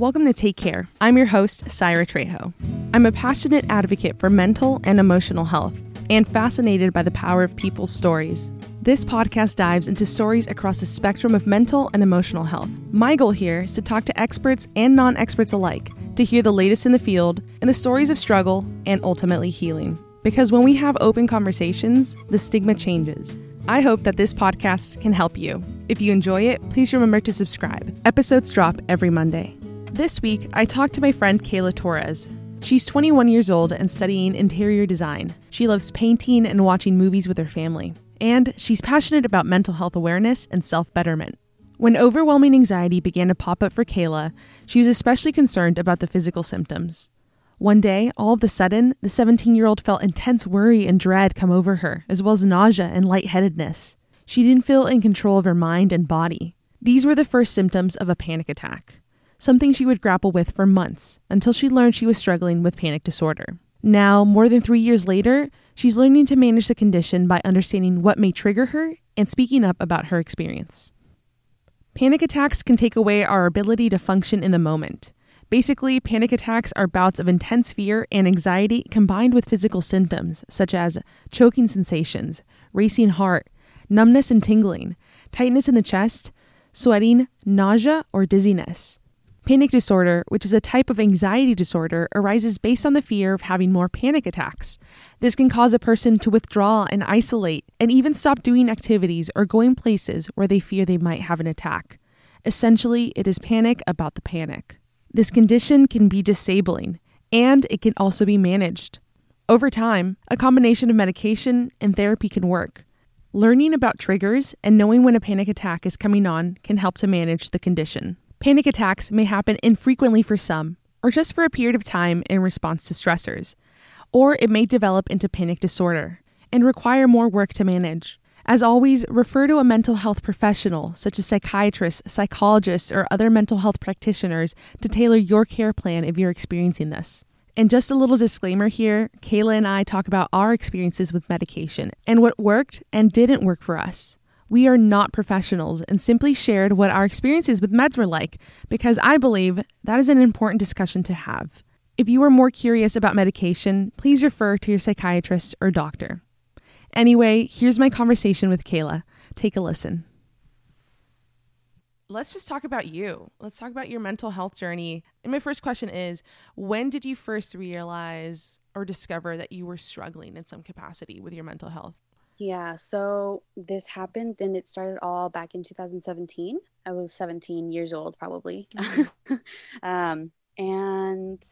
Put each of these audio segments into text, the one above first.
Welcome to Take Care. I'm your host, Syra Trejo. I'm a passionate advocate for mental and emotional health and fascinated by the power of people's stories. This podcast dives into stories across the spectrum of mental and emotional health. My goal here is to talk to experts and non experts alike to hear the latest in the field and the stories of struggle and ultimately healing. Because when we have open conversations, the stigma changes. I hope that this podcast can help you. If you enjoy it, please remember to subscribe. Episodes drop every Monday. This week, I talked to my friend Kayla Torres. She's 21 years old and studying interior design. She loves painting and watching movies with her family. And she's passionate about mental health awareness and self betterment. When overwhelming anxiety began to pop up for Kayla, she was especially concerned about the physical symptoms. One day, all of a sudden, the 17 year old felt intense worry and dread come over her, as well as nausea and lightheadedness. She didn't feel in control of her mind and body. These were the first symptoms of a panic attack something she would grapple with for months until she learned she was struggling with panic disorder. Now, more than three years later, she's learning to manage the condition by understanding what may trigger her and speaking up about her experience. Panic attacks can take away our ability to function in the moment. Basically, panic attacks are bouts of intense fear and anxiety combined with physical symptoms such as choking sensations, racing heart, numbness and tingling, tightness in the chest, sweating, nausea, or dizziness. Panic disorder, which is a type of anxiety disorder, arises based on the fear of having more panic attacks. This can cause a person to withdraw and isolate and even stop doing activities or going places where they fear they might have an attack. Essentially, it is panic about the panic. This condition can be disabling, and it can also be managed. Over time, a combination of medication and therapy can work. Learning about triggers and knowing when a panic attack is coming on can help to manage the condition. Panic attacks may happen infrequently for some, or just for a period of time in response to stressors, or it may develop into panic disorder and require more work to manage. As always, refer to a mental health professional, such as psychiatrists, psychologists, or other mental health practitioners, to tailor your care plan if you're experiencing this. And just a little disclaimer here Kayla and I talk about our experiences with medication and what worked and didn't work for us. We are not professionals and simply shared what our experiences with meds were like because I believe that is an important discussion to have. If you are more curious about medication, please refer to your psychiatrist or doctor. Anyway, here's my conversation with Kayla. Take a listen. Let's just talk about you. Let's talk about your mental health journey. And my first question is when did you first realize or discover that you were struggling in some capacity with your mental health? Yeah, so this happened and it started all back in 2017. I was 17 years old probably. Mm-hmm. um, and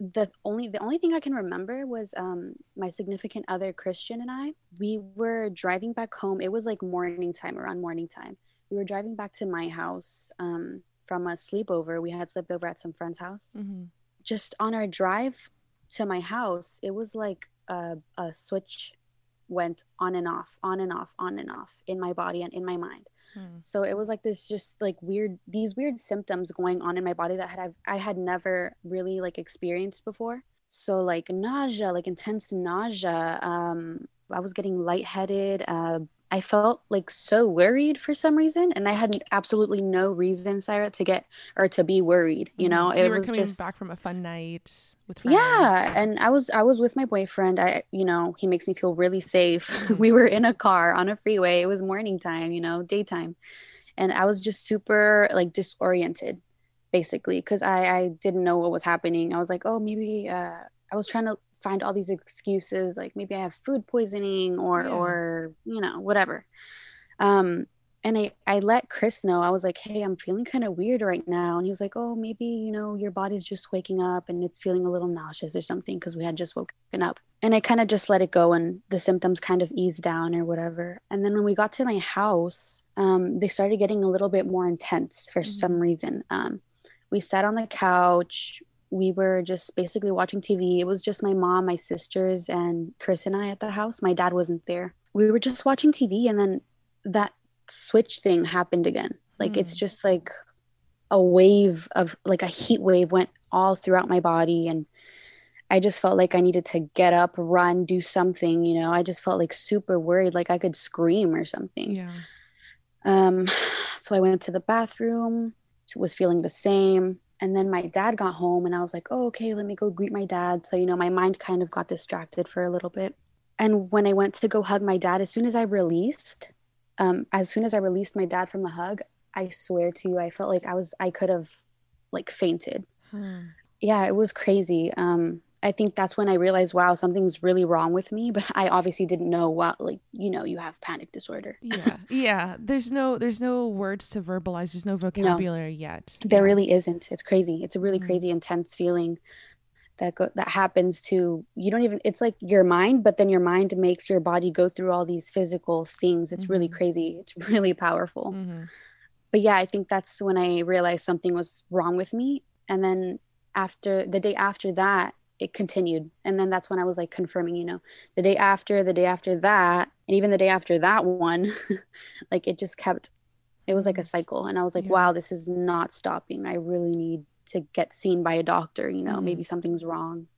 the only the only thing I can remember was um, my significant other Christian and I. We were driving back home. It was like morning time, around morning time. We were driving back to my house um, from a sleepover. We had slept over at some friend's house. Mm-hmm. Just on our drive to my house, it was like a, a switch went on and off, on and off, on and off in my body and in my mind. Hmm. So it was like this just like weird these weird symptoms going on in my body that had I had never really like experienced before. So like nausea, like intense nausea. Um, I was getting lightheaded, uh, I felt like so worried for some reason, and I had absolutely no reason, Syra, to get or to be worried. You know, mm-hmm. you it were was coming just back from a fun night with friends. Yeah, and I was I was with my boyfriend. I you know he makes me feel really safe. We were in a car on a freeway. It was morning time, you know, daytime, and I was just super like disoriented, basically, because I I didn't know what was happening. I was like, oh maybe uh, I was trying to find all these excuses like maybe I have food poisoning or yeah. or you know whatever. Um, and I, I let Chris know, I was like, hey, I'm feeling kind of weird right now. And he was like, oh, maybe, you know, your body's just waking up and it's feeling a little nauseous or something because we had just woken up. And I kind of just let it go and the symptoms kind of eased down or whatever. And then when we got to my house, um, they started getting a little bit more intense for mm-hmm. some reason. Um, we sat on the couch we were just basically watching TV. It was just my mom, my sisters, and Chris and I at the house. My dad wasn't there. We were just watching TV, and then that switch thing happened again. Like mm. it's hmm. just like a wave of like a heat wave went all throughout my body, and I just felt like I needed to get up, run, do something. You know, I just felt like super worried, like I could scream or something. Yeah. Um, so I went to the bathroom, was feeling the same And then my dad got home and I was like, oh, okay, let me go greet my dad. So, you know, my mind kind of got distracted for a little bit. And when I went to go hug my dad, as soon as I released, um, as soon as I released my dad from the hug, I swear to you, I felt like I was, I could have like fainted. Hmm. Yeah, it was crazy. Um, I think that's when I realized, wow, something's really wrong with me. But I obviously didn't know what, like, you know, you have panic disorder. yeah, yeah. There's no, there's no words to verbalize. There's no vocabulary no, yet. There yeah. really isn't. It's crazy. It's a really mm-hmm. crazy, intense feeling that go that happens to you. Don't even. It's like your mind, but then your mind makes your body go through all these physical things. It's mm-hmm. really crazy. It's really powerful. Mm-hmm. But yeah, I think that's when I realized something was wrong with me. And then after the day after that it continued and then that's when i was like confirming you know the day after the day after that and even the day after that one like it just kept it was like a cycle and i was like yeah. wow this is not stopping i really need to get seen by a doctor you know mm-hmm. maybe something's wrong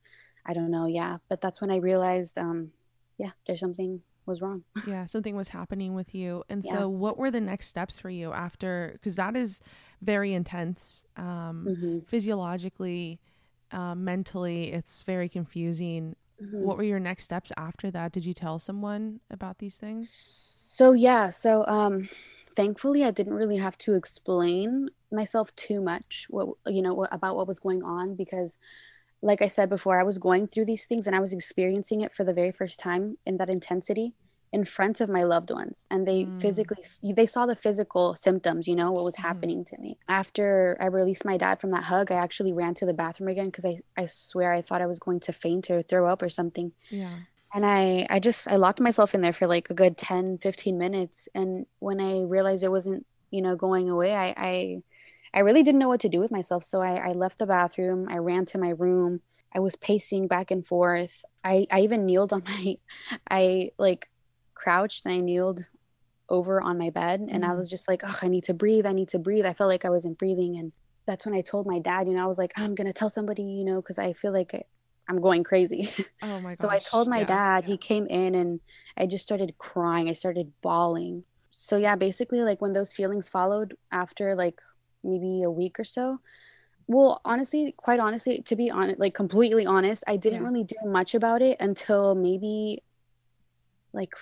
i don't know yeah but that's when i realized um yeah there's something was wrong yeah something was happening with you and yeah. so what were the next steps for you after because that is very intense um mm-hmm. physiologically uh, mentally it's very confusing. Mm-hmm. what were your next steps after that? Did you tell someone about these things? So yeah so um thankfully i didn't really have to explain myself too much what you know about what was going on because like i said before i was going through these things and i was experiencing it for the very first time in that intensity in front of my loved ones and they mm. physically they saw the physical symptoms you know what was mm. happening to me after i released my dad from that hug i actually ran to the bathroom again because i i swear i thought i was going to faint or throw up or something yeah and i i just i locked myself in there for like a good 10 15 minutes and when i realized it wasn't you know going away i i i really didn't know what to do with myself so i i left the bathroom i ran to my room I was pacing back and forth. I, I even kneeled on my I like crouched and I kneeled over on my bed and mm-hmm. I was just like, oh, I need to breathe. I need to breathe. I felt like I wasn't breathing. And that's when I told my dad, you know, I was like, I'm going to tell somebody, you know, because I feel like I, am going crazy. Oh my gosh. so I told my yeah, dad, yeah. he came in and I just started crying. I started bawling. So yeah, basically like when those feelings followed after like maybe a week or so, well, honestly, quite honestly, to be honest, like completely honest, I didn't yeah. really do much about it until maybe like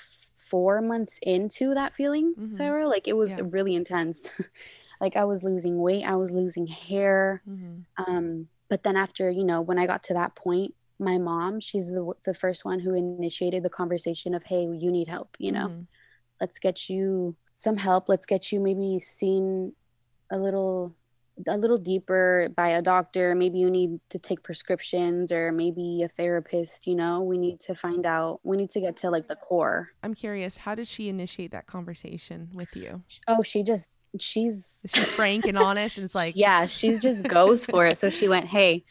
four months into that feeling, mm-hmm. Sarah. Like it was yeah. really intense. like I was losing weight, I was losing hair. Mm-hmm. Um, but then after, you know, when I got to that point, my mom, she's the the first one who initiated the conversation of, "Hey, you need help. You know, mm-hmm. let's get you some help. Let's get you maybe seen a little a little deeper by a doctor. Maybe you need to take prescriptions or maybe a therapist you know? We need to find out we need to get to like the core. I'm curious how does she initiate that conversation with you? Oh she just she's she's frank and honest and it's like yeah she just goes for it. So she went hey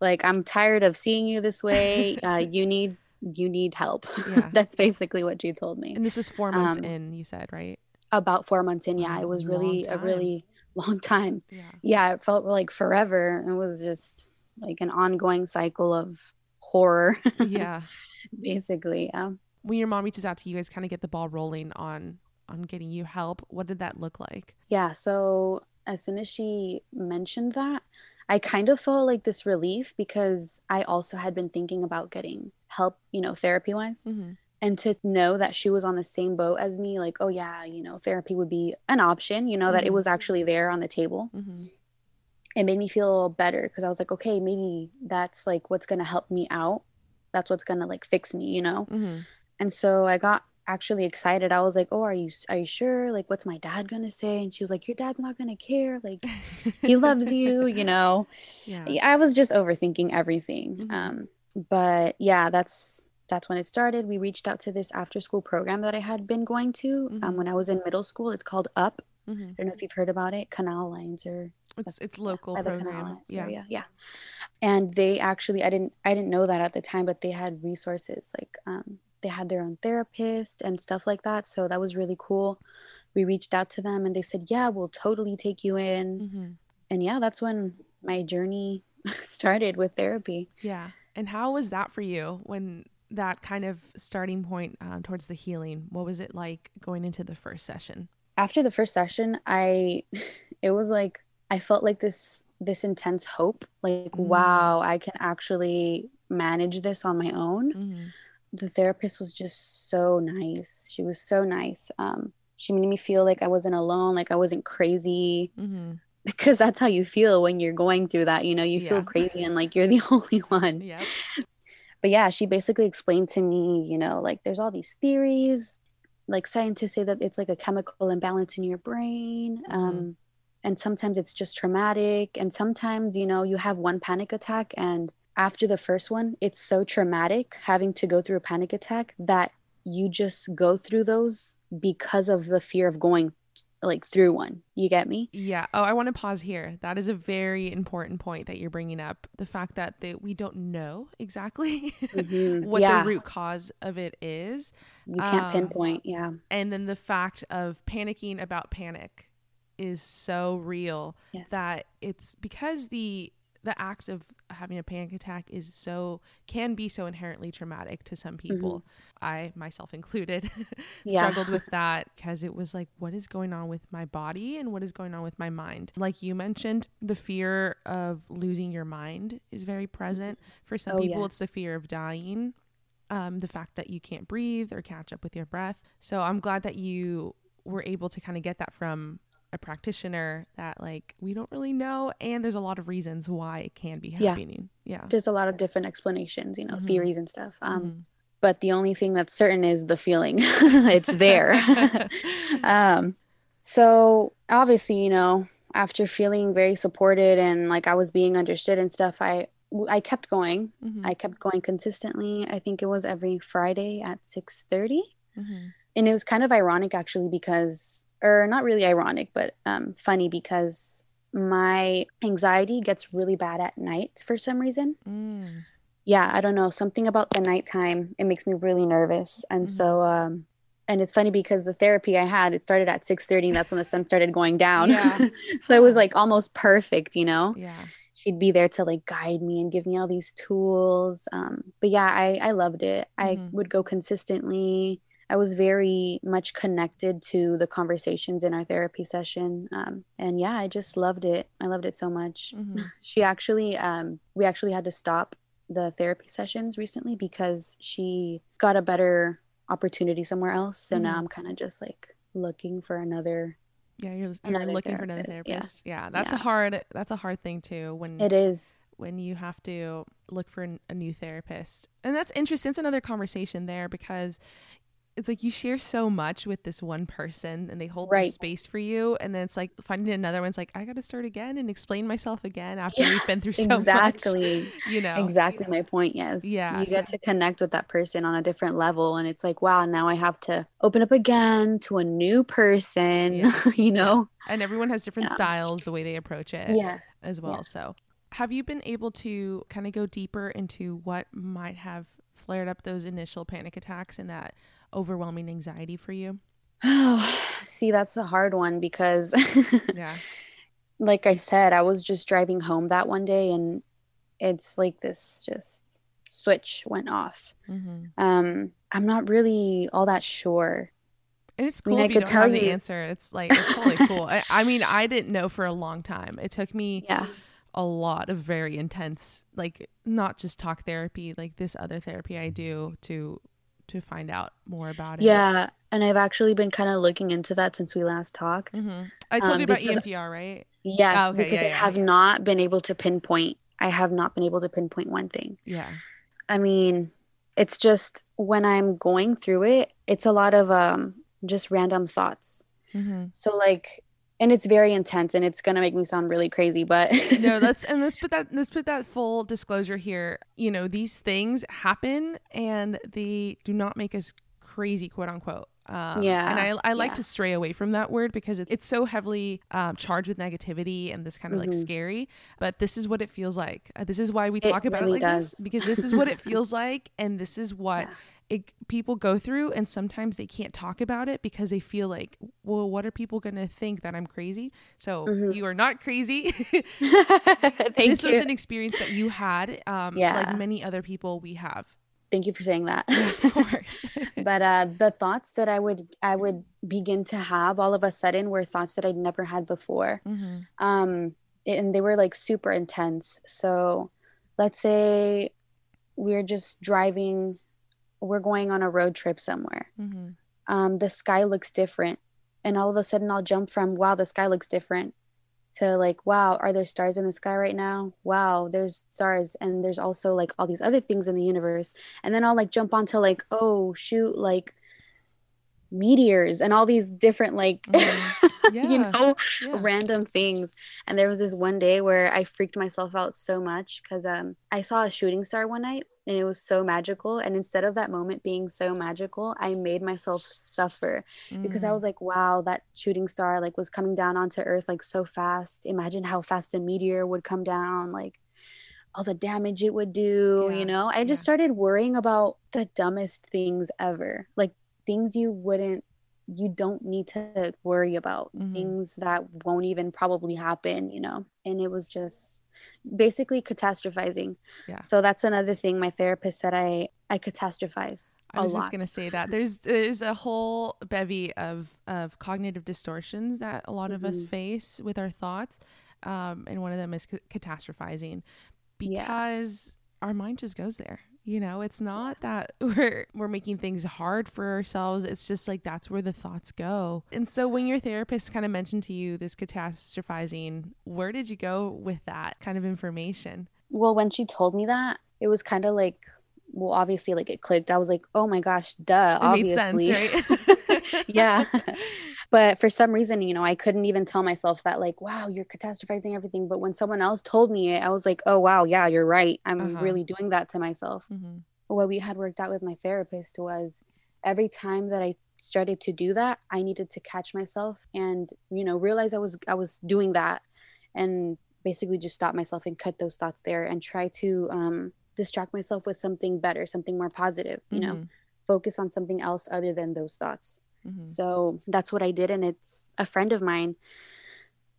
like i'm tired of seeing you this way. Uh, you need you need help. Yeah. that's basically what she told me. And this is four months um, in you said right? about four months in. Yeah it was really a really long time. Yeah. yeah, it felt like forever. It was just like an ongoing cycle of horror. Yeah. Basically, yeah. When your mom reaches out to you guys kind of get the ball rolling on on getting you help. What did that look like? Yeah, so as soon as she mentioned that, I kind of felt like this relief because I also had been thinking about getting help, you know, therapy wise. Mm-hmm and to know that she was on the same boat as me like oh yeah you know therapy would be an option you know mm-hmm. that it mm-hmm. was actually there on the table mm-hmm. it made me feel a little better because i was like okay maybe that's like what's gonna help me out that's what's gonna like fix me you know mm-hmm. and so i got actually excited i was like oh are you are you sure like what's my dad gonna say and she was like your dad's not gonna care like he loves you you know yeah i was just overthinking everything mm-hmm. um but yeah that's that's when it started. We reached out to this after school program that I had been going to um, mm-hmm. um, when I was in middle school. It's called UP. Mm-hmm. I don't know if you've heard about it. Canal Lines or it's it's local yeah, program. Yeah, area. yeah. And they actually, I didn't I didn't know that at the time, but they had resources like um, they had their own therapist and stuff like that. So that was really cool. We reached out to them and they said, "Yeah, we'll totally take you in." Mm-hmm. And yeah, that's when my journey started with therapy. Yeah. And how was that for you when that kind of starting point um, towards the healing what was it like going into the first session after the first session i it was like i felt like this this intense hope like Mm. wow i can actually manage this on my own Mhm. the therapist was just so nice she was so nice um she made me feel like i wasn't alone like i wasn't crazy Mhm. because that's how you feel when you're going through that you know you Yeah. feel crazy and like you're the only one Yep. But yeah she basically explained to me you know like there's all these theories like scientists say that it's like a chemical imbalance in your brain um and sometimes it's just traumatic and sometimes you know you have one panic attack and after the first one it's so traumatic having to go through a panic attack that you just go through those because of the fear of going like through one you get me Yeah. Oh, I want to pause here. That is a very important point that you're bringing up. The fact that they, we don't know exactly Mhm. what yeah the root cause of it is. you can't um, pinpoint yeah And then the fact of panicking about panic is so real Yeah. that it's because the the act of having a panic attack is so can be so inherently traumatic to some people. I myself included Mm-hmm. Yeah. struggled with that because it was like what is going on with my body and what is going on with my mind. Like you mentioned, the fear of losing your mind is very present. For some Oh, people yeah. it's the fear of dying. Um, the fact that you can't breathe or catch up with your breath. So I'm glad that you were able to kind of get that from a practitioner that like we don't really know and there's a lot of reasons why it can be Yeah. happening. Yeah. there's a lot of different explanations you know Mhm. theories and stuff um Mhm. but the only thing that's certain is the feeling it's there um so obviously you know after feeling very supported and like i was being understood and stuff i i kept going Mhm. i kept going consistently i think it was every friday at 6.30 Mhm. and it was kind of ironic actually because or not really ironic but um, funny because my anxiety gets really bad at night for some reason Mm. yeah i don't know something about the nighttime it makes me really nervous and Mhm. so um and it's funny because the therapy i had it started at 6.30 and that's when the sun started going down Yeah. so it was like almost perfect you know Yeah. she'd be there to like guide me and give me all these tools um but yeah i i loved it i Mhm. would go consistently i was very much connected to the conversations in our therapy session um and yeah i just loved it i loved it so much Mhm. she actually um we actually had to stop the therapy sessions recently because she got a better opportunity somewhere else so now Mhm. i'm kind of just like looking for another Yeah, you're, you're looking for another therapist, yeah. Yeah, that's a hard that's a hard thing too when it is when you have to look for an, a new therapist. And that's interesting. It's another conversation there because it's like you share so much with this one person and they hold Right. space for you and then it's like finding another one's like I got to start again and explain myself again after we've been through so much. exactly much. You know. exactly my point yes Yeah, you so- get to connect with that person on a different level and it's like wow now i have to open up again to a new person Yeah. you know And everyone has different Yeah. styles the way they approach it. yes as well. So, have you been able to kind of go deeper into what might have flared up those initial panic attacks and that overwhelming anxiety for you? oh see that's a hard one because Yeah. like i said i was just driving home that one day and it's like this just switch went off hmm um i'm not really all that sure And it's I mean, cool I if you don't tell have the answer. It's like it's totally cool. I, I mean, I didn't know for a long time. It took me yeah a lot of very intense, like not just talk therapy, like this other therapy I do to to find out more about it. yeah and i've actually been kind of looking into that since we last talked hmm I told Um, you about because- EMDR, right? Yes, Oh, okay, because yeah, I have yeah. not been able to pinpoint. I have not been able to pinpoint one thing. Yeah. I mean, it's just when I'm going through it, it's a lot of um just random thoughts. hmm So like and it's very intense and it's going to make me sound really crazy, but no let's and let's put that let's put that full disclosure here you know these things happen and they do not make us crazy quote unquote um, Yeah, and i, I like yeah. to stray away from that word because it, it's so heavily um, charged with negativity and this kind of like Mhm. scary but this is what it feels like uh, this is why we It talk about really it like this because this is what it feels like and this is what Yeah. It, people go through and sometimes they can't talk about it because they feel like well what are people going to think that i'm crazy so Mhm. you are not crazy Thank this you. was an experience that you had um Yeah. like many other people we have Thank you for saying that. of course but uh the thoughts that I would I would begin to have all of a sudden were thoughts that I'd never had before. Mhm. um and they were like super intense. So let's say we're just driving, we're going on a road trip somewhere. Mm-hmm. Um, the sky looks different. And all of a sudden, I'll jump from, wow, the sky looks different to like, wow, are there stars in the sky right now? Wow, there's stars. And there's also like all these other things in the universe. And then I'll like jump onto like, oh, shoot, like meteors and all these different like mm. yeah. you know yeah. random things and there was this one day where i freaked myself out so much because um i saw a shooting star one night and it was so magical and instead of that moment being so magical i made myself suffer mm. because i mm. was like wow that shooting star like was coming down onto earth like so fast imagine how fast a meteor would come down like all the damage it would do yeah. you know i just started worrying about the dumbest things ever like things you wouldn't you don't need to worry about mm-hmm. things that won't even probably happen you know and it was just basically catastrophizing yeah so that's another thing my therapist said i i catastrophize I was just gonna say that there's there's a whole bevy of of cognitive distortions that a lot mm-hmm. of us mm-hmm. face with our thoughts, um, and one of them is ca- catastrophizing, because yeah. our mind just goes there. You know, it's not that we're we're making things hard for ourselves. It's just like that's where the thoughts go. And so when your therapist kind of mentioned to you this catastrophizing, where did you go with that kind of information? Well, when she told me that, it was kind of like well, obviously like it clicked. I was like, "Oh my gosh, duh, it obviously." Sense, right? yeah. but for some reason you know i couldn't even tell myself that like wow you're catastrophizing everything but when someone else told me it i was like oh wow yeah you're right i'm uh-huh. really doing that to myself mm-hmm. what we had worked out with my therapist was every time that i started to do that i needed to catch myself and you know realize i was i was doing that and basically just stop myself and cut those thoughts there and try to um, distract myself with something better something more positive you mm-hmm. know focus on something else other than those thoughts Mm-hmm. So that's what I did. And it's a friend of mine.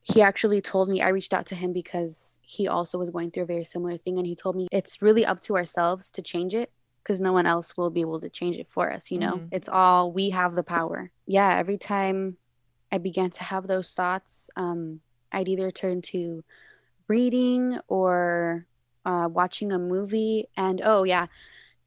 He actually told me, I reached out to him because he also was going through a very similar thing. And he told me it's really up to ourselves to change it because no one else will be able to change it for us. You know, mm-hmm. it's all we have the power. Yeah. Every time I began to have those thoughts, um, I'd either turn to reading or uh, watching a movie. And oh, yeah,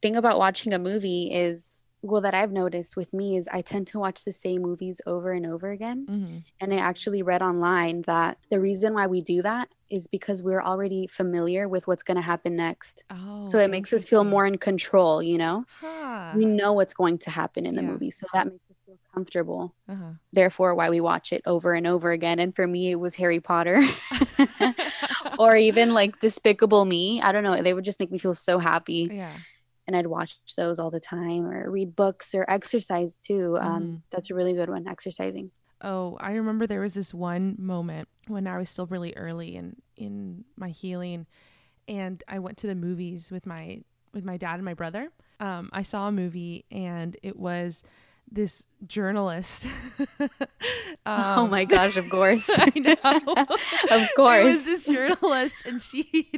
thing about watching a movie is well that i've noticed with me is i tend to watch the same movies over and over again mm-hmm. and i actually read online that the reason why we do that is because we're already familiar with what's going to happen next oh, so it makes us feel more in control you know huh. we know what's going to happen in the yeah. movie so that makes comfortable uh-huh. therefore why we watch it over and over again and for me it was harry potter or even like despicable me i don't know they would just make me feel so happy yeah and I'd watch those all the time or read books or exercise too. Um, mm. That's a really good one, exercising. Oh, I remember there was this one moment when I was still really early in in my healing, and I went to the movies with my with my dad and my brother. Um, I saw a movie and it was this journalist. um, oh my gosh, of course. I know. of course. It was this journalist and she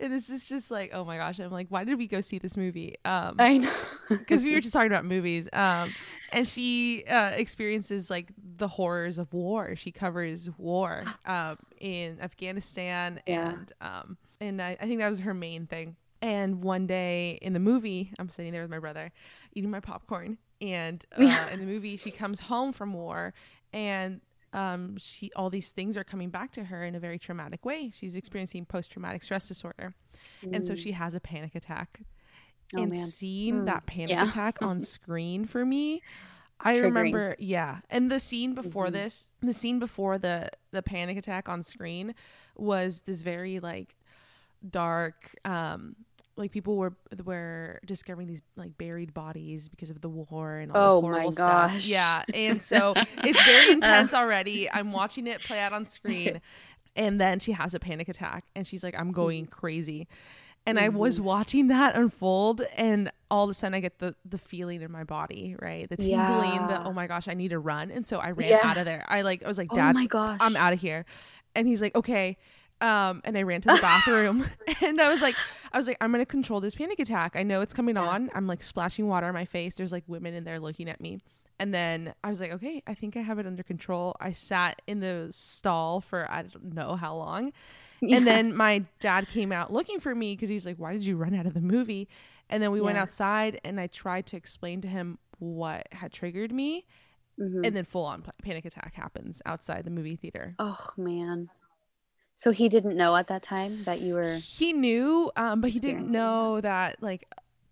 and this is just like, oh my gosh. I'm like, why did we go see this movie? Um I know. Because we were just talking about movies. Um and she uh, experiences like the horrors of war. She covers war um, in Afghanistan yeah. and um and I, I think that was her main thing. And one day in the movie, I'm sitting there with my brother eating my popcorn and uh, in the movie she comes home from war and um, she all these things are coming back to her in a very traumatic way she's experiencing post-traumatic stress disorder mm. and so she has a panic attack oh, and man. seeing mm. that panic yeah. attack on screen for me I Triggering. remember, yeah. And the scene before mm-hmm. this, the scene before the the panic attack on screen was this very like dark um like people were were discovering these like buried bodies because of the war and all oh this horrible stuff. Gosh. Yeah, and so it's very intense already. I'm watching it play out on screen, and then she has a panic attack, and she's like, "I'm going mm. crazy." And. I was mm-hmm. watching that unfold, and all of a sudden I get the the feeling in my body, right? The tingling, yeah. the oh my gosh, I need to run. And so I ran yeah. out of there. I like I was like, oh Dad, oh my gosh. I'm out of here. And he's like, Okay um and i ran to the bathroom and i was like i was like i'm gonna control this panic attack i know it's coming yeah. on i'm like splashing water on my face there's like women in there looking at me And then I was like, okay, I think I have it under control. I sat in the stall for I don't know how long. Yeah. And then my dad came out looking for me because he's like, why did you run out of the movie? And then we yeah. went outside and I tried to explain to him what had triggered me. Mm-hmm. And then full on panic attack happens outside the movie theater. Oh, man. So he didn't know at that time that you were. He knew, um, but he didn't know that, like,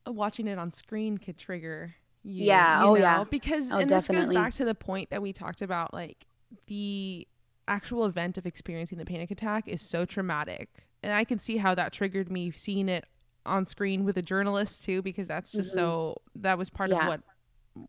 watching it on screen could trigger you, yeah. You oh, know? yeah. Because, oh, and definitely. this goes back to the point that we talked about, like the actual event of experiencing the panic attack is so traumatic. And I can see how that triggered me seeing it on screen with a journalist too, because that's just mm-hmm. so, that was part yeah. of what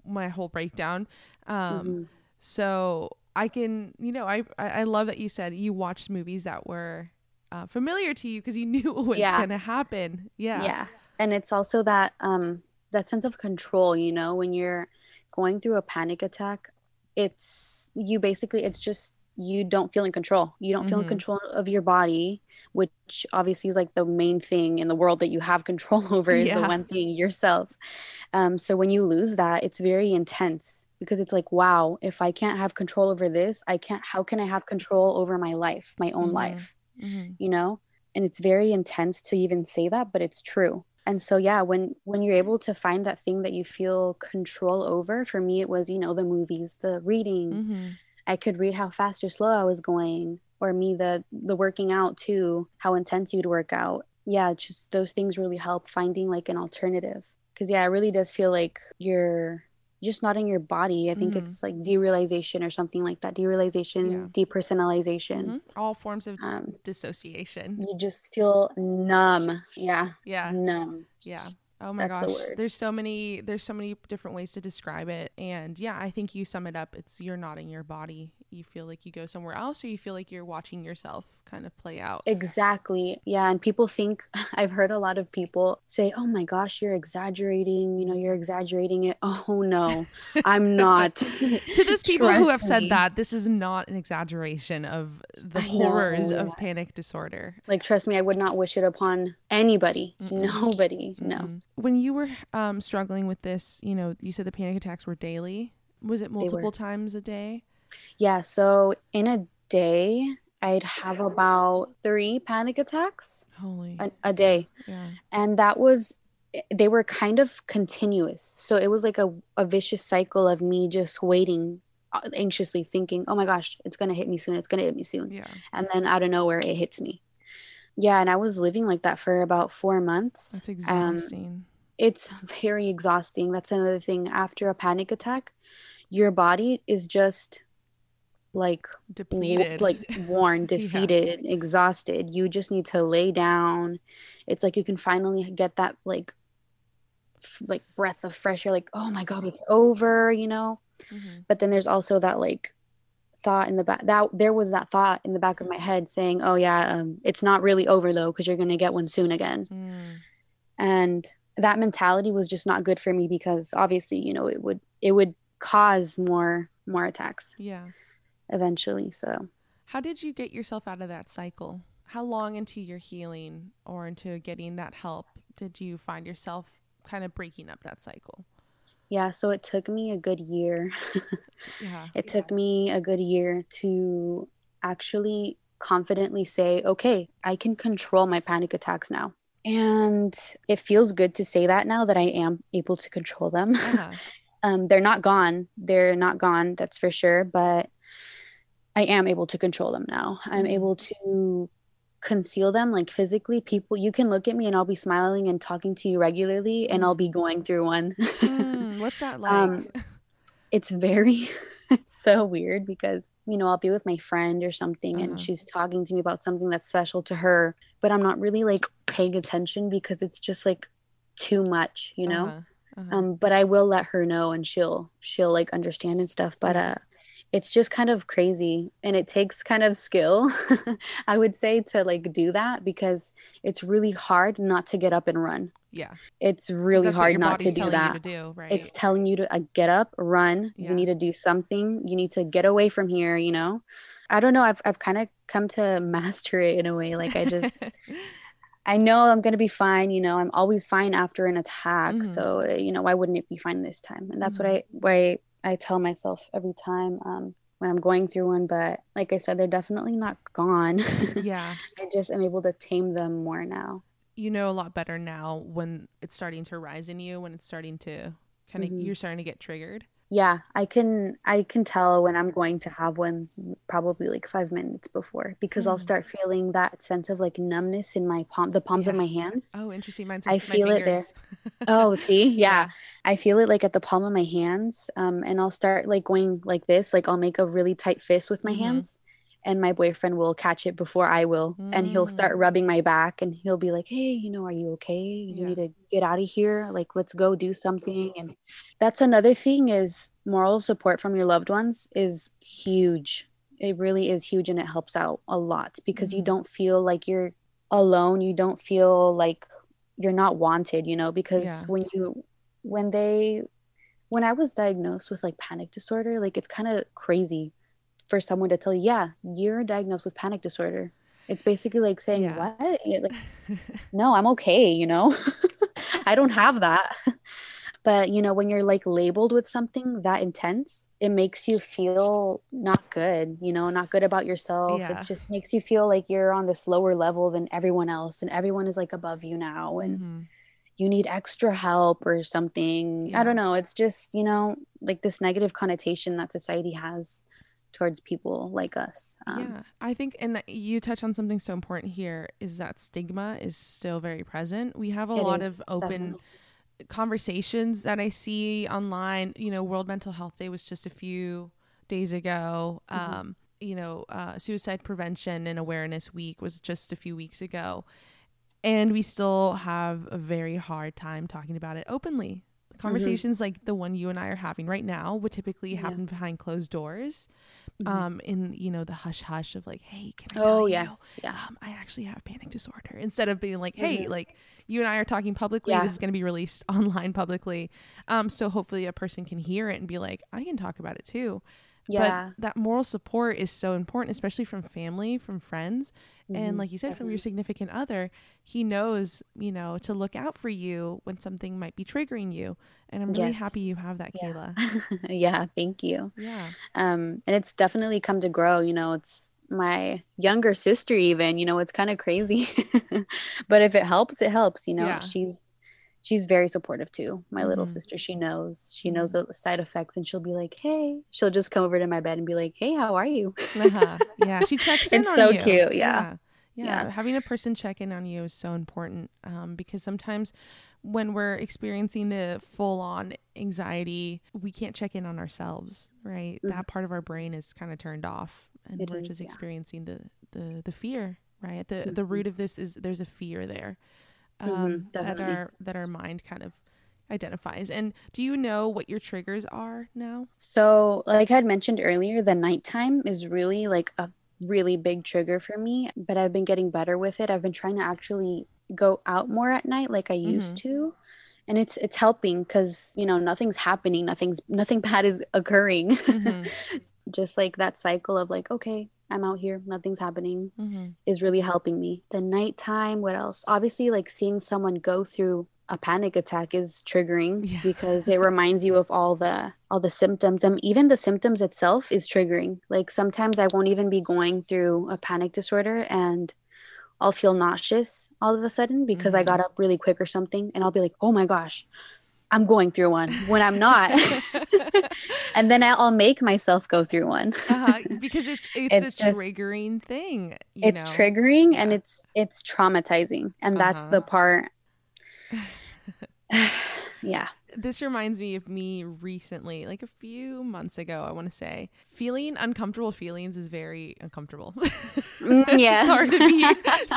my whole breakdown. Um, mm-hmm. So I can, you know, I, I love that you said you watched movies that were uh, familiar to you because you knew what was yeah. going to happen. Yeah. Yeah. And it's also that, um, that sense of control you know when you're going through a panic attack it's you basically it's just you don't feel in control you don't mm-hmm. feel in mm-hmm. control of your body which obviously is like the main thing in the world that you have control over is yeah. the one thing yourself um, so when you lose that it's very intense because it's like wow if i can't have control over this i can't how can i have control over my life my own mm-hmm. life mm-hmm. you know and it's very intense to even say that but it's true and so yeah when when you're able to find that thing that you feel control over for me it was you know the movies the reading mm-hmm. i could read how fast or slow i was going or me the the working out too how intense you'd work out yeah just those things really help finding like an alternative because yeah it really does feel like you're just not in your body. I think mm-hmm. it's like derealization or something like that. Derealization, yeah. depersonalization. Mm-hmm. All forms of um, dissociation. You just feel numb. Yeah. Yeah. Numb. Yeah. Oh my That's gosh. The there's so many there's so many different ways to describe it. And yeah, I think you sum it up. It's you're not in your body. You feel like you go somewhere else or you feel like you're watching yourself kind of play out. Exactly. Yeah. And people think I've heard a lot of people say, Oh my gosh, you're exaggerating, you know, you're exaggerating it. Oh no, I'm not. to those people who have me. said that, this is not an exaggeration of the horrors of panic disorder. Like trust me, I would not wish it upon anybody. Mm-mm. Nobody. Mm-mm. No when you were um, struggling with this, you know, you said the panic attacks were daily. Was it multiple times a day? Yeah. So in a day, I'd have about three panic attacks. Holy. A, a day. Yeah. And that was, they were kind of continuous. So it was like a, a vicious cycle of me just waiting uh, anxiously thinking, oh my gosh, it's going to hit me soon. It's going to hit me soon. Yeah. And then out of nowhere, it hits me yeah and i was living like that for about four months that's um, exhausting um, it's very exhausting that's another thing after a panic attack your body is just like depleted. like worn defeated yeah. exhausted. You just need to lay down. It's like you can finally get that like f- like breath of fresh air like oh my god it's over you know? Mm-hmm. but then there's also that like thought in the back that there was that thought in the back of my head saying oh yeah um, it's not really over though because you're going to get one soon again. Mm. and that mentality was just not good for me because obviously you know it would it would cause more more attacks. Yeah eventually so how did you get yourself out of that cycle how long into your healing or into getting that help did you find yourself kind of breaking up that cycle yeah, so it took me a good year. yeah. It took me a good year to actually confidently say, okay, I can control my panic attacks now. And it feels good to say that now that I am able to control them. Uh-huh. um, they're not gone. They're not gone, that's for sure. But I am able to control them now. I'm mm-hmm. able to conceal them like physically people you can look at me and i'll be smiling and talking to you regularly and i'll be going through one mm, what's that like um, it's very it's so weird because you know i'll be with my friend or something uh-huh. and she's talking to me about something that's special to her but i'm not really like paying attention because it's just like too much you know uh-huh. Uh-huh. um but i will let her know and she'll she'll like understand and stuff but uh it's just kind of crazy and it takes kind of skill i would say to like do that because it's really hard not to get up and run. Yeah. It's really hard not to do that to do, right? it's telling you to uh, get up run. Yeah. you need to do something. You need to get away from here you know? I don't know. I've, I've kind of come to master it in a way like i just i know i'm gonna be fine you know? I'm always fine after an attack mm-hmm. so uh, you know why wouldn't it be fine this time? And that's mm-hmm. what i why I tell myself every time um, when I'm going through one. But like I said, they're definitely not gone. Yeah. I just am able to tame them more now. You know a lot better now when it's starting to rise in you, when it's starting to kind of, Mhm. you're starting to get triggered. Yeah, I can I can tell when I'm going to have one probably like five minutes before because I'll Mm. start feeling that sense of like numbness in my palm, the palms of my hands. Oh, interesting. Mine's I feel it there. Oh, see, yeah. I feel it like at the palm of my hands. Um, and I'll start like going like this, like I'll make a really tight fist with my Mhm. hands, and my boyfriend will catch it before I will, and he'll start Mm. rubbing my back, and he'll be like, "Hey, you know, are you okay? You Yeah. need to get out of here. Like, let's go do something." And that's another thing is moral support from your loved ones is huge. It really is huge, and it helps out a lot because you Mhm. don't feel like you're alone. You don't feel like you're not wanted, you know, because Yeah. when you when they when I was diagnosed with like panic disorder, like it's kind of crazy for someone to tell you, yeah, you're diagnosed with panic disorder. It's basically like saying, Yeah. what? Like, no, I'm okay, you know? I don't have that. But, you know, when you're like labeled with something that intense, it makes you feel not good, you know, not good about yourself. Yeah. It just makes you feel like you're on this lower level than everyone else and everyone is like above you now and Mhm. you need extra help or something. Yeah. I don't know. It's just, you know, like this negative connotation that society has towards people like us. Um, yeah, I think, and you touch on something so important here is that stigma is still very present. We have a lot is, of open definitely. conversations that I see online. You know, World Mental Health Day was just a few days ago. Mhm. Um, you know, uh, Suicide Prevention and Awareness Week was just a few weeks ago. And we still have a very hard time talking about it openly. Conversations like the one you and I are having right now would typically Yeah. happen behind closed doors, Mhm. um, in you know the hush hush of like, hey, can I oh, tell you? yes. Yeah. um, I actually have panic disorder instead of being like, hey, Mhm. like you and I are talking publicly. Yeah. This is going to be released online publicly. Um, so hopefully a person can hear it and be like, I can talk about it too. Yeah. But that moral support is so important, especially from family, from friends. And Mhm. like you said, from your significant other, he knows, you know, to look out for you when something might be triggering you. And I'm really happy you have that, Yeah. Kayla. yeah. Thank you. Yeah. um and it's definitely come to grow you know it's my younger sister even you know it's kind of crazy but if it helps it helps you know Yeah. she's she's very supportive too my little Mhm. sister she knows she knows the side effects and she'll be like hey she'll just come over to my bed and be like hey how are you uh-huh. Yeah, she checks in It's on so you. cute, yeah. yeah. Yeah. Yeah. Having a person check in on you is so important um, because sometimes when we're experiencing the full on anxiety, we can't check in on ourselves, right? Mhm. That part of our brain is kind of turned off and It we're is, just yeah. experiencing the, the, the fear, right? The, the Mhm. root of this is there's a fear there um, Mhm, that, our, that our mind kind of identifies. And do you know what your triggers are now? So, like I had mentioned earlier, the nighttime is really like a really big trigger for me, but I've been getting better with it. I've been trying to actually go out more at night like I used to. And it's it's helping cuz you know, nothing's happening, nothing's nothing bad is occurring. Mhm. Just like that cycle of like, okay, I'm out here, nothing's happening Mm-hmm. is really helping me. The nighttime, what else? Obviously, like seeing someone go through a panic attack is triggering Yeah. because it reminds you of all the all the symptoms and even the symptoms itself is triggering. Like sometimes I won't even be going through a panic disorder and I'll feel nauseous all of a sudden because I Mhm. got up really quick or something and I'll be like, "Oh my gosh, I'm going through one" when I'm not. and then I'll make myself go through one. uh-huh, because it's it's, It's a just- triggering thing. You it's know? triggering and it's it's traumatizing and that's the Uh-huh. part yeah This reminds me of me recently, like a few months ago. I want to say feeling uncomfortable feelings is very uncomfortable. Mm, yes. it's to be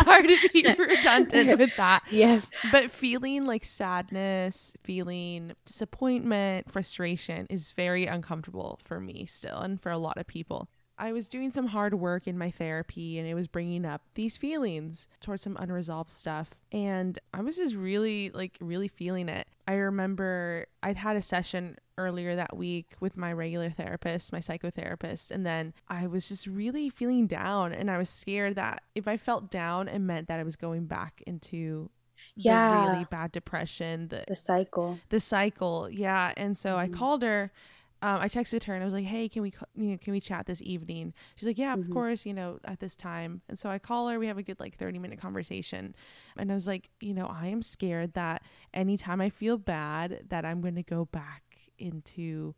hard to be redundant with that. yes But feeling like sadness, feeling disappointment, frustration is very uncomfortable for me still and for a lot of people. I was doing some hard work in my therapy and it was bringing up these feelings towards some unresolved stuff. And I was just really, like, really feeling it. I remember I'd had a session earlier that week with my regular therapist, my psychotherapist, and then I was just really feeling down. And I was scared that if I felt down, it meant that I was going back into the Yeah. really bad depression, the the cycle the cycle. Yeah. And so I Mhm. called her um, I texted her and I was like, "Hey, can we you know can we chat this evening?" She's like, "Yeah, of mm-hmm. course, you know, at this time." And so I call her. We have a good like thirty minute conversation, and I was like, "You know, I am scared that anytime I feel bad, that I'm going to go back into."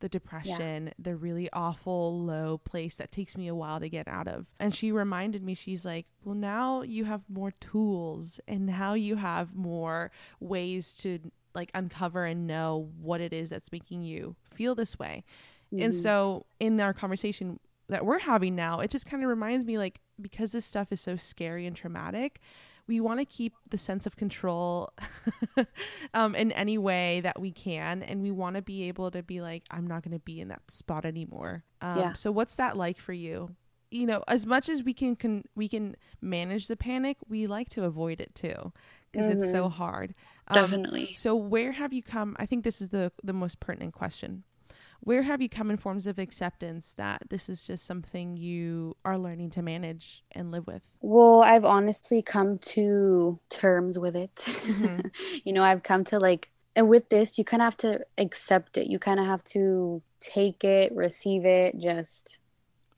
the depression, yeah. the really awful low place that takes me a while to get out of. And she reminded me, she's like, Well, now you have more tools and now you have more ways to like uncover and know what it is that's making you feel this way. Mm-hmm. And so in our conversation that we're having now, it just kind of reminds me like because this stuff is so scary and traumatic, we want to keep the sense of control um, in any way that we can and we want to be able to be like i'm not going to be in that spot anymore um, yeah. so what's that like for you you know as much as we can, can we can manage the panic we like to avoid it too because mm-hmm. it's so mm-hmm. hard um, definitely. so where have you come i think this is the the most pertinent question. Where have you come in forms of acceptance that this is just something you are learning to manage and live with? Well i've honestly come to terms with it. Mm-hmm. you know i've come to like and with this you kind of have to accept it. You kind of have to take it receive it just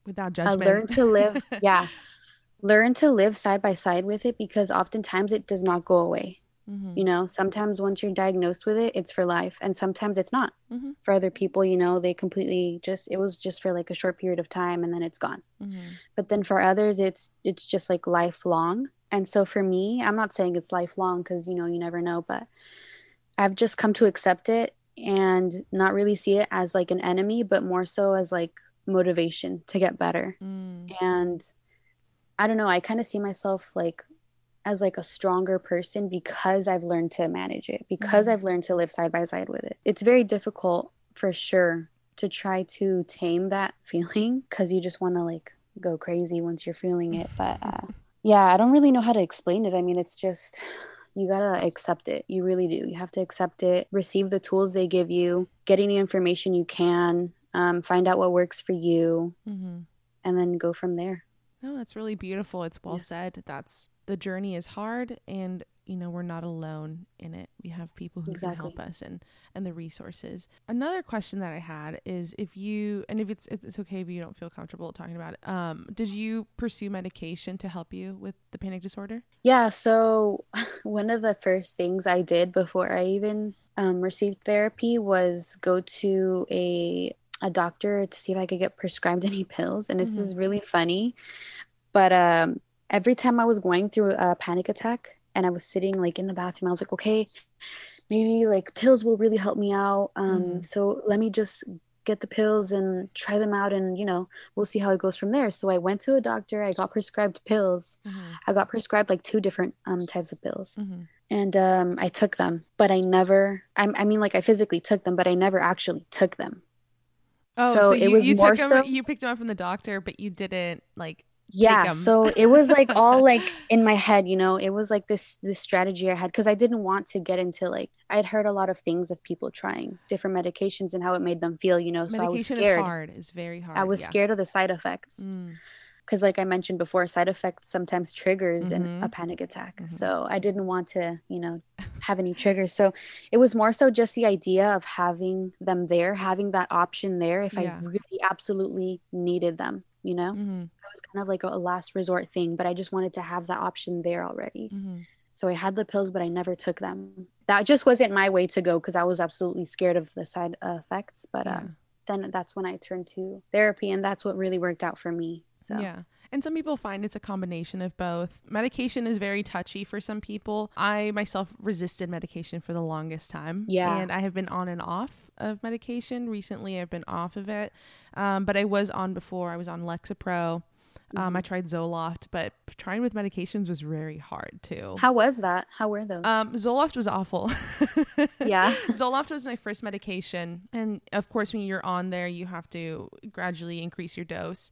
without judgment. uh, learn to live yeah learn to live side by side with it because oftentimes it does not go away. Mm-hmm. You know, sometimes once you're diagnosed with it, it's for life, and sometimes it's not. Mm-hmm. For other people, you know, they completely just it was just for like a short period of time, and then it's gone. Mm-hmm. But then for others, it's it's just like lifelong. And so for me, I'm not saying it's lifelong because you know you never know, but I've just come to accept it and not really see it as like an enemy, but more so as like motivation to get better. Mm. And I don't know, I kind of see myself like as like a stronger person because I've learned to manage it, because mm-hmm. I've learned to live side by side with it. It's very difficult for sure to try to tame that feeling because you just want to like go crazy once you're feeling it. But uh, yeah, I don't really know how to explain it. I mean, it's just you gotta accept it. You really do. You have to accept it, receive the tools they give you, get any information you can, um, find out what works for you, mm-hmm. and then go from there. No, that's really beautiful. It's well yeah. said. That's the journey is hard and you know we're not alone in it we have people who exactly. can help us and and the resources another question that i had is if you and if it's it's okay if you don't feel comfortable talking about it um did you pursue medication to help you with the panic disorder yeah so one of the first things i did before i even um, received therapy was go to a a doctor to see if I could get prescribed any pills. And this mm-hmm. is really funny. But um, every time I was going through a panic attack and I was sitting like in the bathroom, I was like, okay, maybe like pills will really help me out. Um, mm. So let me just get the pills and try them out and you know we'll see how it goes from there so i went to a doctor i got prescribed pills mm-hmm. i got prescribed like two different um, types of pills mm-hmm. and um, i took them but i never I, I mean like i physically took them but i never actually took them Oh, so, so you, it was you more took them, so, you picked them up from the doctor, but you didn't like. Yeah, so it was like all like in my head, you know. It was like this this strategy I had because I didn't want to get into like I had heard a lot of things of people trying different medications and how it made them feel, you know. So Medication I was scared. is hard. It's very hard. I was yeah. scared of the side effects. Mm because like i mentioned before side effects sometimes triggers mm-hmm. a panic attack mm-hmm. so i didn't want to you know have any triggers so it was more so just the idea of having them there having that option there if yeah. i really absolutely needed them you know mm-hmm. Was kind of like a, last resort thing but i just wanted to have that option there already mm-hmm. so i had the pills but i never took them that just wasn't my way to go because i was absolutely scared of the side effects but yeah. um then that's when I turned to therapy and that's what really worked out for me. So Yeah. And some people find it's a combination of both. Medication is very touchy for some people. I myself resisted medication for the longest time. Yeah. And I have been on and off of medication. Recently, I've been off of it. Um, but I was on before. I was on Lexapro. Um, I mm-hmm. tried Zoloft, but trying with medications was very hard too. How was that? How were those? Um, Zoloft was awful. yeah. Zoloft was my first medication. And of course, when you're on there, you have to gradually increase your dose.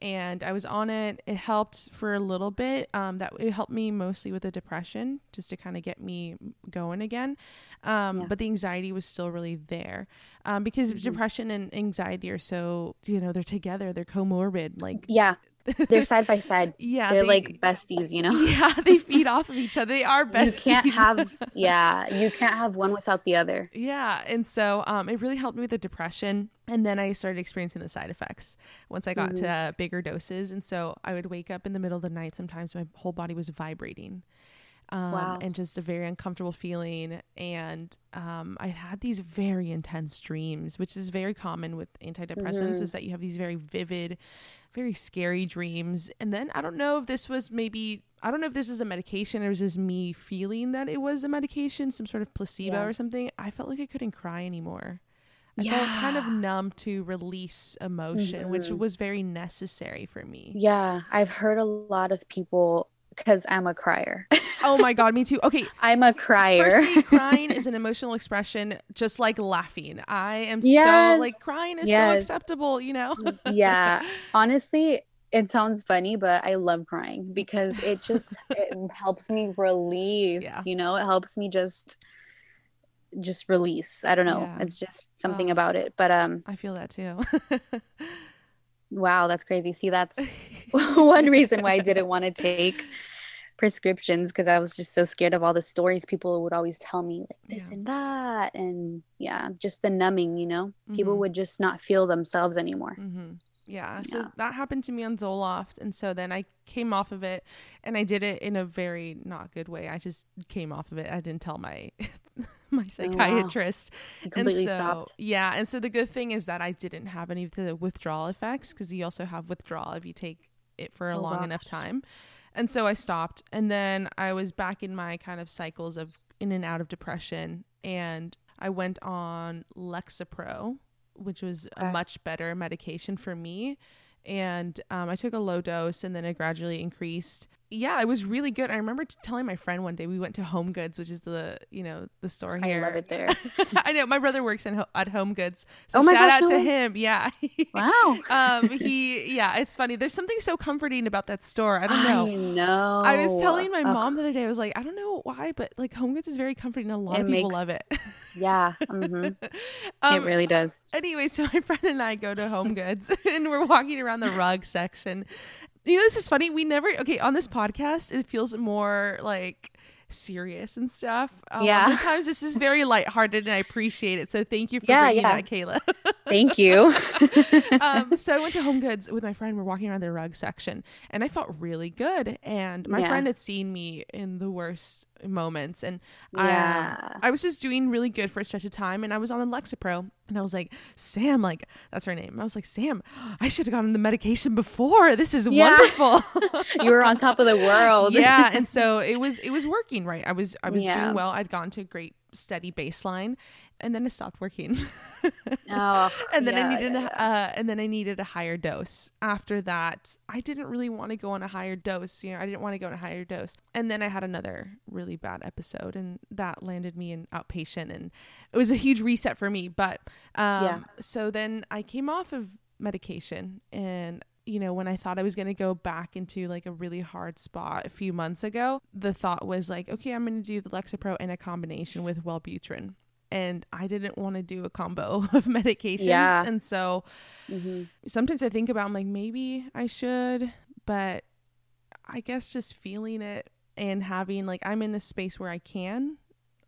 And I was on it. It helped for a little bit. Um, that it helped me mostly with the depression, just to kind of get me going again. Um, yeah. But the anxiety was still really there um, because mm-hmm. depression and anxiety are so you know they're together they're comorbid like yeah they're side by side. Yeah, they're they- like besties, you know. Yeah, they feed off of each other. They are besties. You can't have yeah, you can't have one without the other. Yeah, and so um, it really helped me with the depression, and then I started experiencing the side effects once I got Mm-hmm. to uh, bigger doses, and so I would wake up in the middle of the night. Sometimes my whole body was vibrating, um, Wow. and just a very uncomfortable feeling. And um, I had these very intense dreams, which is very common with antidepressants, Mm-hmm. is that you have these very vivid, very scary dreams. And then I don't know if this was maybe I don't know if this was a medication or was this me feeling that it was a medication, some sort of placebo Yeah. or something. I felt like I couldn't cry anymore. I felt kind of Mm-hmm. numb to release emotion, which was very necessary for me. Yeah, I've heard a lot of people because I'm a crier. Oh my god, me too. Okay, I'm a crier. Firstly, crying is an emotional expression, just like laughing. I am Yes. so like crying is so acceptable, you know. yeah, honestly, it sounds funny, but I love crying because it just it helps me release. Yeah. You know, it helps me just just release. I don't know. Yeah. It's just something Oh. about it. But um, I feel that too. Wow, that's crazy. See, that's one reason why I didn't want to take prescriptions because I was just so scared of all the stories people would always tell me, like this Yeah. and that. And yeah, just the numbing, you know, people Mhm. would just not feel themselves anymore. hmm Yeah. So Yeah. that happened to me on Zoloft. And so then I came off of it and I did it in a very not good way. I just came off of it. I didn't tell my my oh, psychiatrist. You completely and so, stopped. Yeah. And so the good thing is that I didn't have any of the withdrawal effects because you also have withdrawal if you take it for a Oh, long enough time. And so I stopped. And then I was back in my kind of cycles of in and out of depression. And I went on Lexapro, which was a much better medication for me. And um, I took a low dose and then it gradually increased. Yeah, it was really good. I remember t- telling my friend one day we went to Home Goods, which is the you know the store here. I love it there. I know my brother works in ho- at Home Goods, so Oh my shout gosh, out no to way. him. Yeah, Wow. um, he yeah, it's funny. There's something so comforting about that store. I don't know. I know. I was telling my Ugh, mom the other day, I was like, I don't know why, but like Home Goods is very comforting. A lot It of people love it. makes- yeah. hmm Um, it really does. Anyway, so my friend and I go to Home Goods and we're walking around the rug section. You know, this is funny. We never, okay, on this podcast, it feels more like serious and stuff. Um, Yeah. Other times this is very lighthearted and I appreciate it. So thank you for Yeah, bringing yeah. that, Kayla. Thank you. um, so I went to Home Goods with my friend. We're walking around the rug section, and I felt really good. And my Yeah. friend had seen me in the worst moments, and um, Yeah. I, I was just doing really good for a stretch of time. And I was on the Lexapro, and I was like, Sam, like that's her name. I was like, Sam, I should have gotten the medication before. This is Yeah. wonderful. you were on top of the world. yeah, and so it was it was working right. I was I was Yeah. doing well. I'd gone to a great steady baseline, and then it stopped working. Oh, and then yeah, I needed yeah, a, yeah. uh, and then I needed a higher dose. After that, I didn't really want to go on a higher dose. You know, I didn't want to go on a higher dose. And then I had another really bad episode, and that landed me in outpatient, and it was a huge reset for me. But um, Yeah. so then I came off of medication, and you know, when I thought I was going to go back into like a really hard spot a few months ago, the thought was like, okay, I'm going to do the Lexapro in a combination with Wellbutrin. And I didn't want to do a combo of medications. Yeah. And so Mhm. sometimes I think about, I'm like, maybe I should, but I guess just feeling it and having like, I'm in a space where I can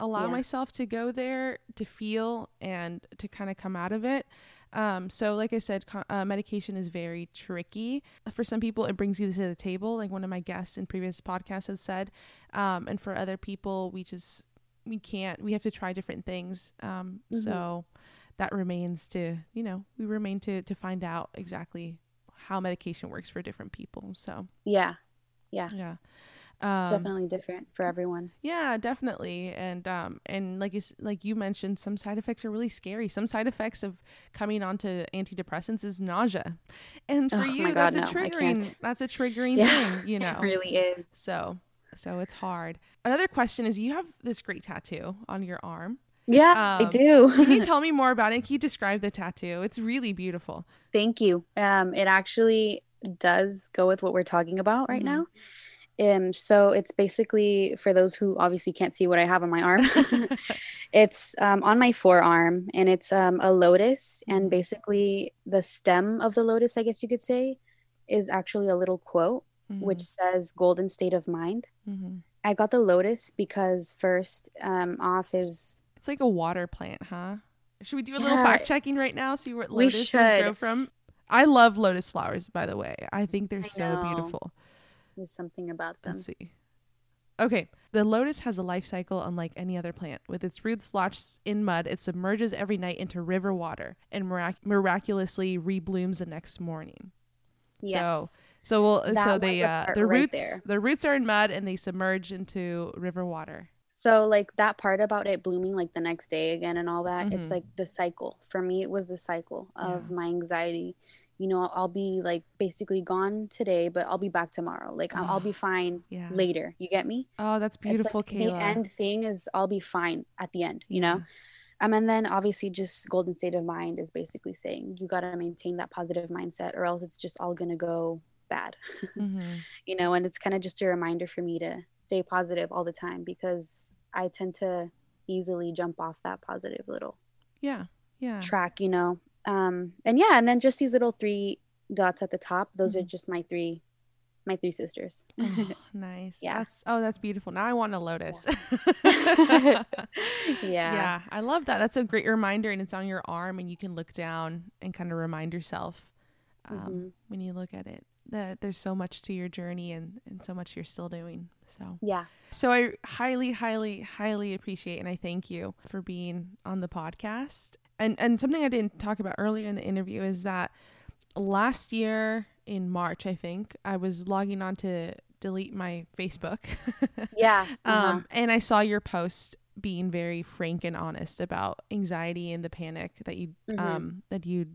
allow Yeah. myself to go there to feel and to kind of come out of it. Um, so, like I said, co- uh, medication is very tricky. For some people, it brings you to the table, like one of my guests in previous podcasts has said. Um, and for other people, we just we can't. We have to try different things. Um, Mhm. So that remains to you know we remain to to find out exactly how medication works for different people. So Yeah. yeah. It's Um, definitely different for everyone. yeah, definitely. And um and like you, like you mentioned some side effects are really scary. Some side effects of coming onto antidepressants is nausea. And for Oh you that's God, a no, I triggering that's a triggering Yeah, thing, you know. It really is. So so it's hard. Another question is you have this great tattoo on your arm. Yeah, I Um, do. Can you tell me more about it? Can you describe the tattoo? It's really beautiful. Thank you. Um, it actually does go with what we're talking about right Mhm. now. Um, so it's basically for those who obviously can't see what I have on my arm. it's um, on my forearm, and it's um, a lotus, and basically the stem of the lotus, I guess you could say, is actually a little quote Mm-hmm. which says golden state of mind. hmm I got the lotus because first um, off is It's like a water plant, huh? Should we do a little Yeah. fact checking right now? See where We lotuses grow from? I love lotus flowers, by the way. I think they're I so know. beautiful. There's something about them. Let's see. Okay, the lotus has a life cycle unlike any other plant. With its roots lodged in mud, it submerges every night into river water and mirac- miraculously reblooms the next morning. Yes. So we'll That so they the uh the right roots there. the roots are in mud and they submerge into river water. So like that part about it blooming like the next day again and all that, Mhm. it's like the cycle. For me, it was the cycle of Yeah. my anxiety. You know, I'll be like basically gone today, but I'll be back tomorrow. Like I'll, I'll be fine Yeah. later. You get me? Oh, that's It's beautiful, like Kayla. The end thing is I'll be fine at the end. You know. Um, and then obviously just golden state of mind is basically saying you got to maintain that positive mindset or else it's just all going to go bad, Mhm. you know, and it's kind of just a reminder for me to stay positive all the time because I tend to easily jump off that positive little Yeah. Yeah. track, you know. Um, and yeah, and then just these little three dots at the top, those are Mhm. just my three my three sisters. Oh, nice. Yeah. That's oh, that's beautiful. Now I want a lotus. yeah. Yeah, I love that. That's a great reminder, and it's on your arm, and you can look down and kind of remind yourself um, Mhm. when you look at it that there's so much to your journey and and so much you're still doing. So, Yeah. so I highly, highly, highly appreciate and I thank you for being on the podcast. And and something I didn't talk about earlier in the interview is that last year in March, I think I was logging on to delete my Facebook. Yeah. uh-huh. Um, and I saw your post being very frank and honest about anxiety and the panic that you Mhm. um that you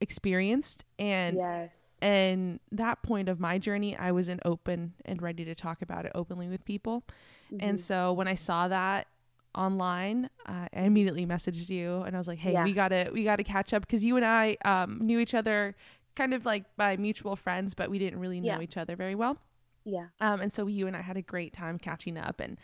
experienced and yes. and that point of my journey I was in open and ready to talk about it openly with people. And Mhm. so when I saw that online, uh, I immediately messaged you and I was like, "Hey, Yeah. we got to we got to catch up because you and I um knew each other kind of like by mutual friends, but we didn't really know Yeah. each other very well." yeah. Um, and so you and I had a great time catching up, and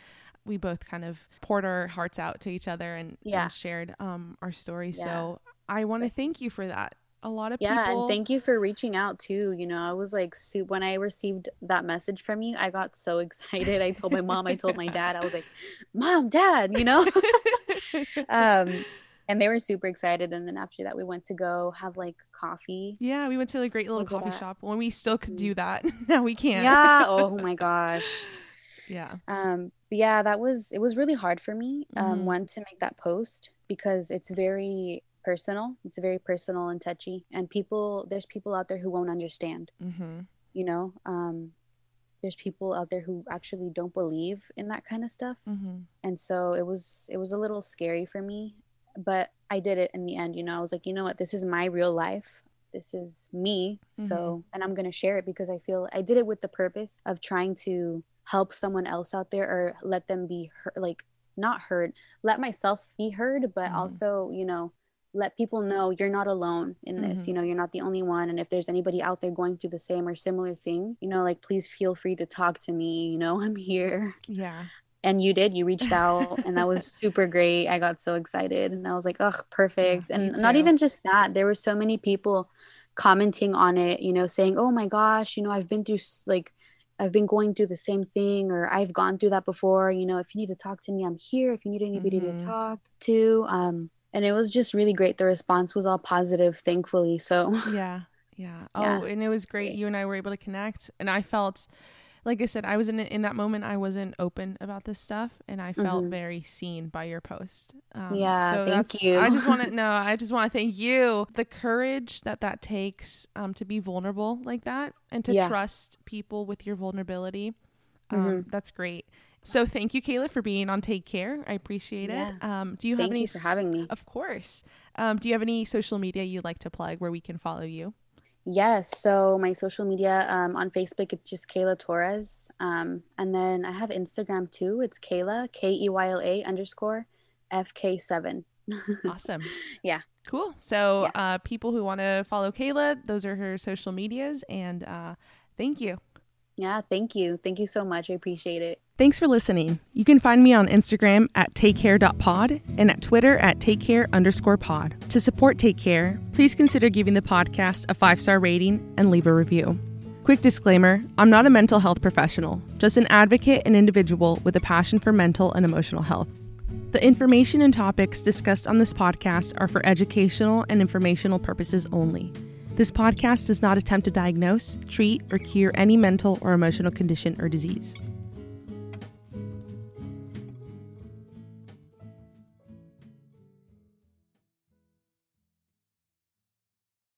we both kind of poured our hearts out to each other and, Yeah. and shared um, our story. Yeah. So I want to thank you for that. A lot of Yeah, people. and thank you for reaching out too. You know, I was like, su- when I received that message from you, I got so excited. I told my mom, I told my dad, I was like, "Mom, Dad," you know. um, and they were super excited. And then after that, we went to go have like coffee. yeah, we went to a great little coffee at- shop when we still could Mm. do that. now we can't. Yeah. Oh my gosh. yeah. Um, but yeah, that was it was really hard for me. Um, Mhm. one to make that post because it's very personal. It's very personal and touchy, and people there's people out there who won't understand. Mm-hmm. you know um there's people out there who actually don't believe in that kind of stuff Mm-hmm. and so it was it was a little scary for me but i did it in the end you know i was like you know what this is my real life this is me so and i'm going to share it because i feel i did it with the purpose of trying to help someone else out there or let them be heard like not heard let myself be heard but Mhm. also you know let people know you're not alone in this Mhm. you know you're not the only one and if there's anybody out there going through the same or similar thing you know like please feel free to talk to me you know i'm here Yeah. and you did you reached out and that was super great i got so excited and i was like oh perfect Yeah, and not even just that there were so many people commenting on it you know saying oh my gosh you know i've been through like i've been going through the same thing or i've gone through that before you know if you need to talk to me i'm here if you need anybody Mhm. to talk to um and it was just really great the response was all positive thankfully so Yeah. Yeah. Oh, Yeah. and it was great. You and I were able to connect, and I felt, like I said, I was in in that moment. I wasn't open about this stuff, and I felt Mhm. very seen by your post. Um, Yeah, so thank you. I just want to know I just want to thank you. The courage that that takes um, to be vulnerable like that, and to Yeah. trust people with your vulnerability. Um, Mhm. That's great. So thank you, Kayla, for being on Take Care. I appreciate it. Yeah. Um, do you have thank any? you for having me Of course. Um, do you have any social media you'd like to plug where we can follow you? Yes. So my social media um, on Facebook, it's just Kayla Torres. Um, and then I have Instagram too. It's Kayla, K E Y L A underscore FK7. Awesome. Yeah. Cool. So, uh, people who want to follow Kayla, those are her social medias. And uh, thank you. Yeah. Thank you. Thank you so much. I appreciate it. Thanks for listening. You can find me on Instagram at takecare.pod and at Twitter at takecare underscore pod. To support Take Care, please consider giving the podcast a five star rating and leave a review. Quick disclaimer I'm not a mental health professional, just an advocate and individual with a passion for mental and emotional health. The information and topics discussed on this podcast are for educational and informational purposes only. This podcast does not attempt to diagnose, treat, or cure any mental or emotional condition or disease.